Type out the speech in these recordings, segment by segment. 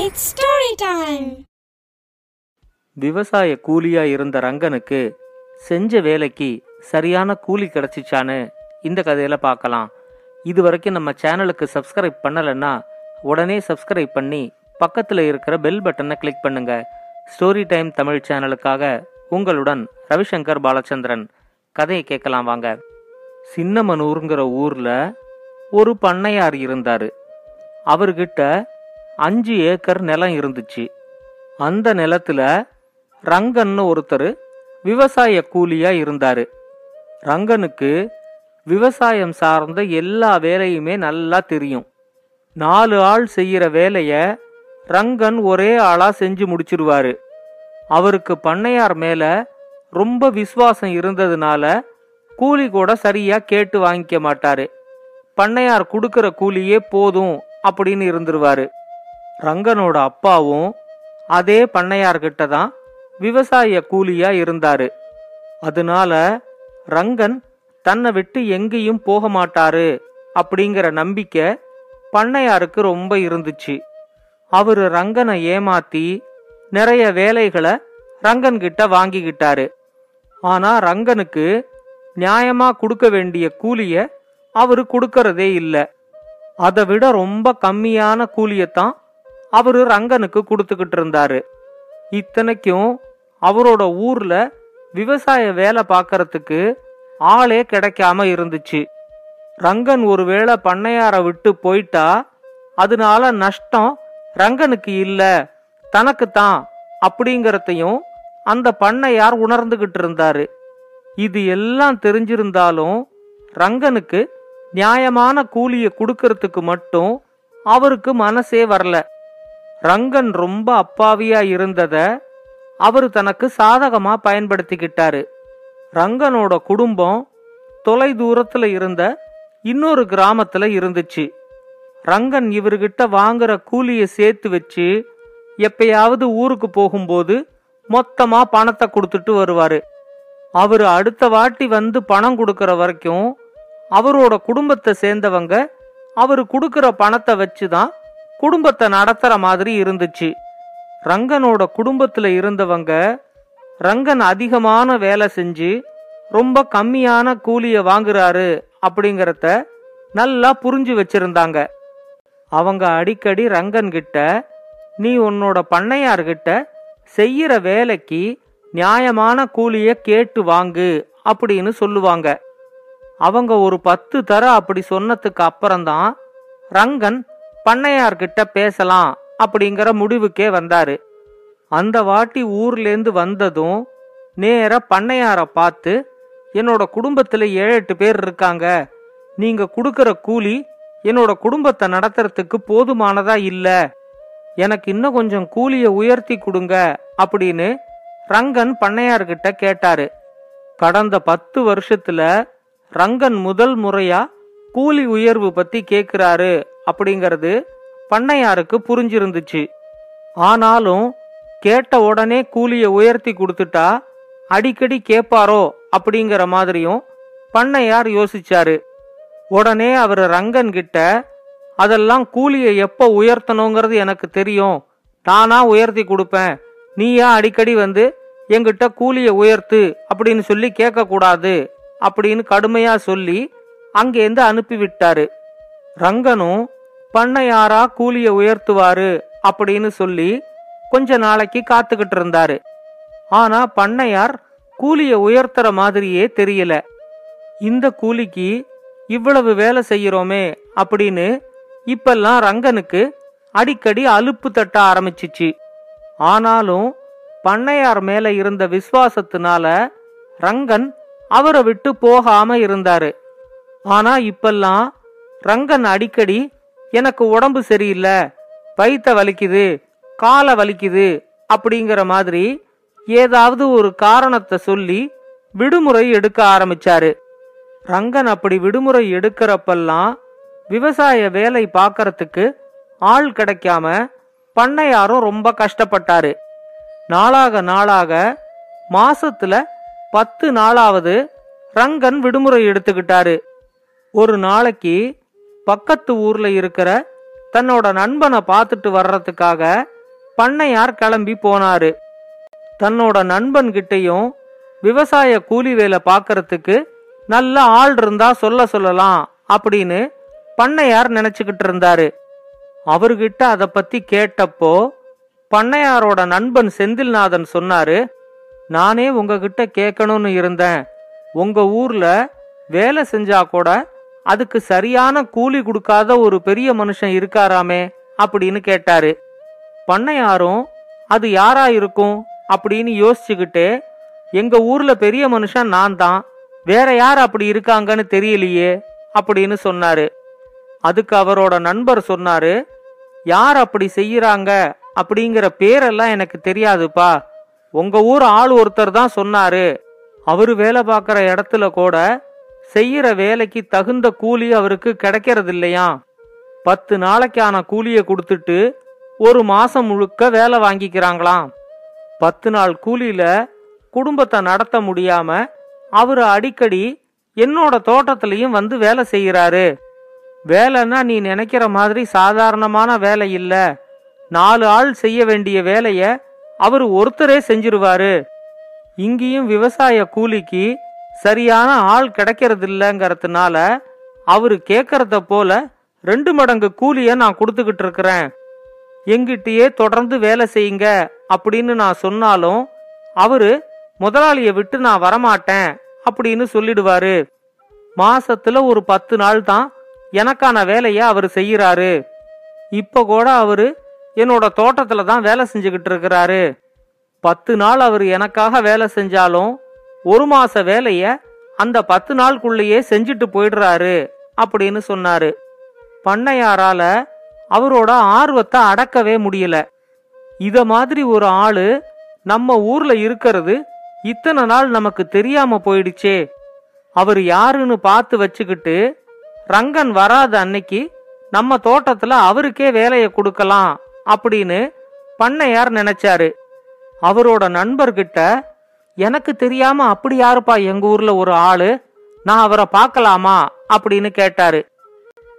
It's story time விவசாய கூலியா இருந்த ரங்கனுக்கு செஞ்ச வேலைக்கு சரியான கூலி கிடைச்சிச்சான்னு இந்த கதையில பார்க்கலாம். இது வரைக்கும் நம்ம சேனலுக்கு சப்ஸ்கிரைப் பண்ணலைன்னா உடனே சப்ஸ்கிரைப் பண்ணி பக்கத்தில் இருக்கிற பெல் பட்டனை கிளிக் பண்ணுங்க. ஸ்டோரி டைம் தமிழ் சேனலுக்காக உங்களுடன் ரவிசங்கர் பாலச்சந்திரன். கதையை கேட்கலாம் வாங்க. சின்னமனூருங்கிற ஊர்ல ஒரு பண்ணையார் இருந்தார். அவர்கிட்ட அஞ்சு ஏக்கர் நிலம் இருந்துச்சு. அந்த நிலத்துல ரங்கன்னு ஒருத்தர் விவசாய கூலியா இருந்தாரு. ரங்கனுக்கு விவசாயம் சார்ந்த எல்லா வேலையுமே நல்லா தெரியும். நாலு ஆள் செய்யற வேலைய ரங்கன் ஒரே ஆளா செஞ்சு முடிச்சிருவாரு. அவருக்கு பண்ணையார் மேல ரொம்ப விசுவாசம் இருந்ததுனால கூலி கூட சரியா கேட்டு வாங்கிக்க மாட்டாரு. பண்ணையார் கொடுக்குற கூலியே போதும் அப்படின்னு இருந்துருவாரு. ரங்கனோட அப்பாவும் அதே பண்ணையார்கிட்ட தான் விவசாய கூலியா இருந்தாரு. அதனால ரங்கன் தன்னை விட்டு எங்கேயும் போக மாட்டாரு அப்படிங்கிற நம்பிக்கை பண்ணையாருக்கு ரொம்ப இருந்துச்சு. அவரு ரங்கனை ஏமாத்தி நிறைய வேலைகளை ரங்கன் கிட்ட வாங்கிக்கிட்டாரு. ஆனா ரங்கனுக்கு நியாயமா கொடுக்க வேண்டிய கூலிய அவரு கொடுக்கறதே இல்லை. அதை விட ரொம்ப கம்மியான கூலியத்தான் அவரு ரங்கனுக்கு கொடுத்துக்கிட்டு இருந்தாரு. இத்தனைக்கும் அவரோட ஊர்ல விவசாய வேலை பார்க்கறதுக்கு ஆளே கிடைக்காம இருந்துச்சு. ரங்கன் ஒருவேளை பண்ணையார விட்டு போயிட்டா அதனால நஷ்டம் ரங்கனுக்கு இல்ல தனக்கு தான் அப்படிங்கறதையும் அந்த பண்ணையார் உணர்ந்துகிட்டு இருந்தாரு. இது எல்லாம் தெரிஞ்சிருந்தாலும் ரங்கனுக்கு நியாயமான கூலியை கொடுக்கறதுக்கு மட்டும் அவருக்கு மனசே வரல. ரங்கன் ரொம்ப அப்பாவியா இருந்தத அவரு தனக்கு சாதகமா பயன்படுத்திக்கிட்டாரு. ரங்கனோட குடும்பம் தொலை தூரத்துல இருந்த இன்னொரு கிராமத்துல இருந்துச்சு. ரங்கன் இவர்கிட்ட வாங்குற கூலியை சேர்த்து வச்சு எப்பயாவது ஊருக்கு போகும்போது மொத்தமா பணத்தை கொடுத்துட்டு வருவாரு. அவர் அடுத்த வாட்டி வந்து பணம் கொடுக்கற வரைக்கும் அவரோட குடும்பத்தை சேர்ந்தவங்க அவர் கொடுக்கற பணத்தை வச்சுதான் குடும்பத்தை நடத்துற மாதிரி இருந்துச்சு. ரங்கனோட குடும்பத்துல இருந்தவங்க ரங்கன் அதிகமான வேலை செஞ்சு ரொம்ப கம்மியான கூலிய வாங்குறாரு அப்படிங்கறத நல்லா புரிஞ்சு வச்சிருந்தாங்க. அவங்க அடிக்கடி ரங்கன் கிட்ட நீ உன்னோட பண்ணையார்கிட்ட செய்யற வேலைக்கு நியாயமான கூலிய கேட்டு வாங்கு அப்படின்னு சொல்லுவாங்க. அவங்க ஒரு பத்து தர அப்படி சொன்னதுக்கு அப்புறம்தான் ரங்கன் பண்ணையார்கிட்ட பேசலாம் அப்படிங்கிற முடிவுக்கே வந்தாரு. அந்த வாட்டி ஊர்லேருந்து வந்ததும் நேர பண்ணையார பார்த்து என்னோட குடும்பத்தில் ஏழு எட்டு பேர் இருக்காங்க. நீங்க கொடுக்கற கூலி என்னோட குடும்பத்தை நடத்துறதுக்கு போதுமானதா இல்ல. எனக்கு இன்னும் கொஞ்சம் கூலியை உயர்த்தி கொடுங்க அப்படின்னு ரங்கன் பண்ணையார்கிட்ட கேட்டாரு. கடந்த பத்து வருஷத்துல ரங்கன் முதல் முறையா கூலி உயர்வு பத்தி கேக்குறாரு அப்படிங்கிறது பண்ணையாருக்கு புரிஞ்சிருந்துச்சு. ஆனாலும் கேட்ட உடனே கூலிய உயர்த்தி கொடுத்துட்டா அடிக்கடி கேப்பாரோ அப்படிங்கிற மாதிரியும் பண்ணையார் யோசிச்சாரு. உடனே அவர் ரங்கன் கிட்ட அதெல்லாம் கூலியை எப்ப உயர்த்தணுங்கிறது எனக்கு தெரியும். நானா உயர்த்தி கொடுப்பேன். நீயா அடிக்கடி வந்து எங்கிட்ட கூலியை உயர்த்து அப்படின்னு சொல்லி கேட்க கூடாது அப்படின்னு கடுமையா சொல்லி அங்கேருந்து அனுப்பிவிட்டாரு. ரங்கனும் பண்ணையாரா கூலிய உயர்த்துவாரு அப்படின்னு சொல்லி கொஞ்ச நாளைக்கு காத்துக்கிட்டு இருந்தாரு. ஆனா பண்ணையார் கூலிய உயர்த்துற மாதிரியே தெரியல. இந்த கூலிக்கு இவ்வளவு வேலை செய்யறோமே அப்படின்னு இப்பெல்லாம் ரங்கனுக்கு அடிக்கடி அலுப்பு தட்ட ஆரம்பிச்சிச்சு. ஆனாலும் பண்ணையார் மேல இருந்த விசுவாசத்தினால ரங்கன் அவரை விட்டு போகாம இருந்தாரு. ஆனா இப்பெல்லாம் ரங்கன் அடிக்கடி எனக்கு உடம்பு சரியில்லை வயித்த வலிக்குது காலை வலிக்குது அப்படிங்கிற மாதிரி ஏதாவது ஒரு காரணத்தை சொல்லி விடுமுறை எடுக்க ஆரம்பிச்சாரு. ரங்கன் அப்படி விடுமுறை எடுக்கிறப்பெல்லாம் விவசாய வேலை பார்க்கறதுக்கு ஆள் கிடைக்காம பண்ணையாரும் ரொம்ப கஷ்டப்பட்டாரு. நாளாக நாளாக மாசத்துல பத்து நாளாவது ரங்கன் விடுமுறை எடுத்துக்கிட்டாரு. ஒரு நாளைக்கு பக்கத்து ஊர்ல இருக்கிற தன்னோட நண்பனை பார்த்துட்டு வர்றதுக்காக பண்ணையார் கிளம்பி போனாரு. தன்னோட நண்பன் கிட்டையும் விவசாய கூலி வேலை பார்க்கறதுக்கு நல்ல ஆள் இருந்தா சொல்ல சொல்லலாம் அப்படின்னு பண்ணையார் நினைச்சுக்கிட்டு இருந்தாரு. அவர்கிட்ட அதை பத்தி கேட்டப்போ பண்ணையாரோட நண்பன் செந்தில்நாதன் சொன்னாரு நானே உங்ககிட்ட கேட்கணும்னு இருந்தேன். உங்க ஊர்ல வேலை செஞ்சா கூட அதுக்கு சரியான கூலி கொடுக்காத ஒரு பெரிய மனுஷன் இருக்காராமே அப்படின்னு கேட்டாரு. பண்ணையாரும் அது யாரா இருக்கும்? அப்படின்னு யோசிச்சுக்கிட்டே எங்க ஊர்ல பெரிய மனுஷன் நான் தான் வேற யார் அப்படி இருக்காங்கன்னு தெரியலையே அப்படின்னு சொன்னாரு. அதுக்கு அவரோட நண்பர் சொன்னாரு யார் அப்படி செய்யறாங்க? அப்படிங்கிற பேரெல்லாம் எனக்கு தெரியாதுப்பா. உங்க ஊர் ஆள் ஒருத்தர் தான் சொன்னாரு. அவரு வேலை பார்க்குற இடத்துல கூட செய்யற வேலைக்கு தகுந்த கூலி அவருக்கு கிடைக்கிறது இல்லையா பத்து நாளைக்கான கூலியை கொடுத்துட்டு ஒரு மாசம் முழுக்க வேலை வாங்கிக்கிறாங்களாம். பத்து நாள் கூலியில குடும்பத்தை நடத்த முடியாம அவரு அடிக்கடி என்னோட தோட்டத்திலையும் வந்து வேலை செய்கிறாரு வேலைன்னா நீ நினைக்கிற மாதிரி சாதாரணமான வேலை இல்ல. நாலு ஆள் செய்ய வேண்டிய வேலைய அவர் ஒருத்தரே செஞ்சிருவாரு. இங்கேயும் விவசாய கூலிக்கு சரியான ஆள் கிடைக்கிறது இல்லைங்கிறதுனால அவரு கேட்கறத போல ரெண்டு மடங்கு கூலிய நான் கொடுத்துக்கிட்டு இருக்கிறேன். எங்கிட்டயே தொடர்ந்து வேலை செய்யுங்க அப்படின்னு நான் சொன்னாலும் அவரு முதலாளியை விட்டு நான் வரமாட்டேன் அப்படின்னு சொல்லிடுவாரு. மாசத்துல ஒரு பத்து நாள் தான் எனக்கான வேலையை அவர் செய்யறாரு. இப்ப கூட அவரு என்னோட தோட்டத்துல தான் வேலை செஞ்சுக்கிட்டு இருக்கிறாரு. பத்து நாள் அவர் எனக்காக வேலை செஞ்சாலும் ஒரு மாச வேலைய அந்த பத்து நாளுக்குள்ளேயே செஞ்சுட்டு போயிடுறாரு அப்படின்னு சொன்னாரு. பண்ணையாரால அவரோட ஆர்வத்தை அடக்கவே முடியல. இத மாதிரி ஒரு ஆளு நம்ம ஊர்ல இருக்கிறது இத்தனை நாள் நமக்கு தெரியாம போயிடுச்சே. அவர் யாருன்னு பார்த்து வச்சுக்கிட்டு ரங்கன் வராத அன்னைக்கு நம்ம தோட்டத்துல அவருக்கே வேலையை கொடுக்கலாம் அப்படின்னு பண்ணையார் நினைச்சாரு. அவரோட நண்பர்கிட்ட எனக்கு தெரியாம அப்படி யாருப்பா எங்க ஊர்ல ஒரு ஆளு? நான் அவரை பார்க்கலாமா? அப்படின்னு கேட்டாரு.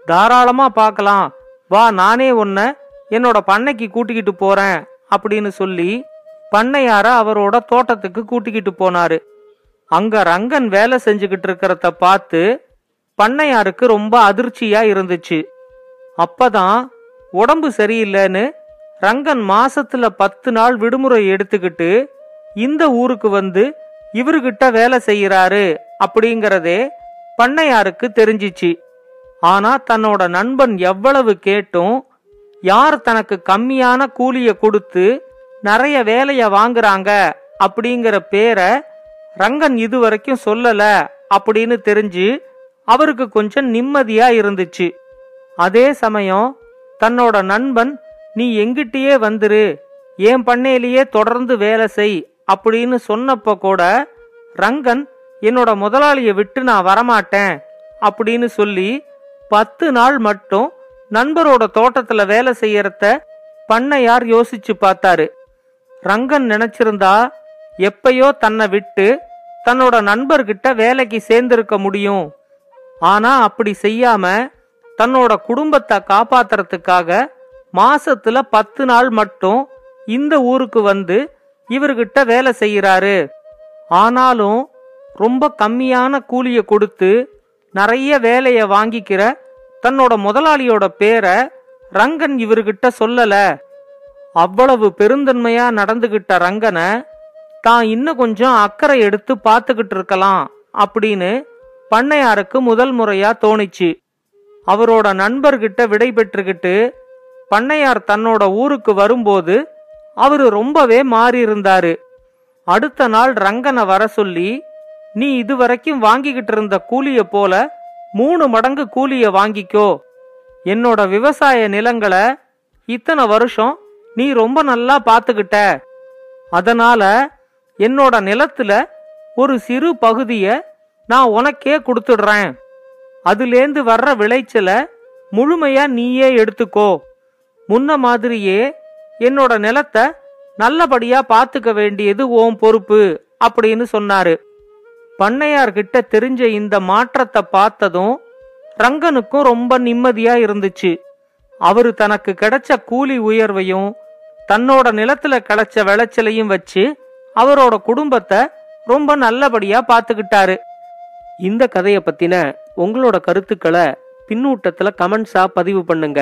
தாராளமா பார்க்கலாம். வா நானே உன்ன என்னோட பண்ணைக்கு கூட்டிக்கிட்டு போறேன் அப்படின்னு சொல்லி பண்ணையார அவரோட தோட்டத்துக்கு கூட்டிக்கிட்டு போனாரு. அங்க ரங்கன் வேலை செஞ்சுக்கிட்டு இருக்கிறத பார்த்து பண்ணையாருக்கு ரொம்ப அதிர்ச்சியா இருந்துச்சு. அப்பதான் உடம்பு சரியில்லைன்னு ரங்கன் மாசத்துல பத்து நாள் விடுமுறை எடுத்துக்கிட்டு இந்த ஊருக்கு வந்து இவர்கிட்ட வேலை செய்யறாரு அப்படிங்கறதே பண்ணையாருக்கு தெரிஞ்சிச்சு. ஆனா தன்னோட நண்பன் எவ்வளவு கேட்டும் யார் தனக்கு கம்மியான கூலிய கொடுத்து நிறைய வேலைய வாங்குறாங்க அப்படிங்கிற பேரை ரங்கன் இதுவரைக்கும் சொல்லல அப்படின்னு தெரிஞ்சு அவருக்கு கொஞ்சம் நிம்மதியா இருந்துச்சு. அதே சமயம் தன்னோட நண்பன் நீ எங்கிட்டயே வந்துரு என் பண்ணையிலேயே தொடர்ந்து வேலை செய் அப்படின்னு சொன்னப்ப கூட ரங்கன் என்னோட முதலாளியை விட்டு நான் வரமாட்டேன் அப்படின்னு சொல்லி பத்து நாள் மட்டும் நண்பரோட தோட்டத்துல வேலை செய்யறத பண்ணையார் யோசிச்சு பார்த்தாரு. ரங்கன் நினைச்சிருந்தா எப்பயோ தன்னை விட்டு தன்னோட நண்பர்கிட்ட வேலைக்கு சேர்ந்திருக்க முடியும். ஆனா அப்படி செய்யாம தன்னோட குடும்பத்தை காப்பாத்துறதுக்காக மாசத்துல பத்து நாள் மட்டும் இந்த ஊருக்கு வந்து இவர்கிட்ட வேலை செய்யறாரு ஆனாலும் ரொம்ப கம்மியான கூலியை கொடுத்து நிறைய வேலையை வாங்கிக்கிற தன்னோட முதலாளியோட பேரை ரங்கன் இவர்கிட்ட சொல்லல. அவ்வளவு பெருந்தன்மையா நடந்துகிட்ட ரங்கனை தான் இன்னும் கொஞ்சம் அக்கறை எடுத்து பார்த்துக்கிட்டு இருக்கலாம் அப்படின்னு பண்ணையாருக்கு முதல் முறையா தோணிச்சு. அவரோட நண்பர்கிட்ட விடை பெற்றுக்கிட்டு பண்ணையார் தன்னோட ஊருக்கு வரும்போது அவரு ரொம்பவே மாறி இருந்தாரு அடுத்த நாள் ரங்கனை வர சொல்லி நீ இதுவரைக்கும் வாங்கிக்கிட்டு இருந்த கூலிய போல மூணு மடங்கு கூலிய வாங்கிக்கோ. என்னோட விவசாய நிலங்களை இத்தனை வருஷம் நீ ரொம்ப நல்லா பாத்துக்கிட்ட. அதனால என்னோட நிலத்துல ஒரு சிறு பகுதிய நான் உனக்கே கொடுத்துடுறேன். அதுலேந்து வர்ற விளைச்சலை முழுமையா நீயே எடுத்துக்கோ. முன்ன மாதிரியே என்னோட நிலத்தை நல்லபடியா பாத்துக்க வேண்டியது ஓம் பொறுப்பு அப்படின்னு சொன்னாரு. பண்ணையார்கிட்ட தெரிஞ்ச இந்த மாற்றத்தை பார்த்ததும் ரங்கனுக்கும் ரொம்ப நிம்மதியா இருந்துச்சு. அவரு தனக்கு கிடைச்ச கூலி உயர்வையும் தன்னோட நிலத்துல கிடைச்ச விளைச்சலையும் வச்சு அவரோட குடும்பத்தை ரொம்ப நல்லபடியா பாத்துக்கிட்டாரு இந்த கதையை பத்தின உங்களோட கருத்துக்களை பின்னூட்டத்துல கமெண்ட்ஸா பதிவு பண்ணுங்க.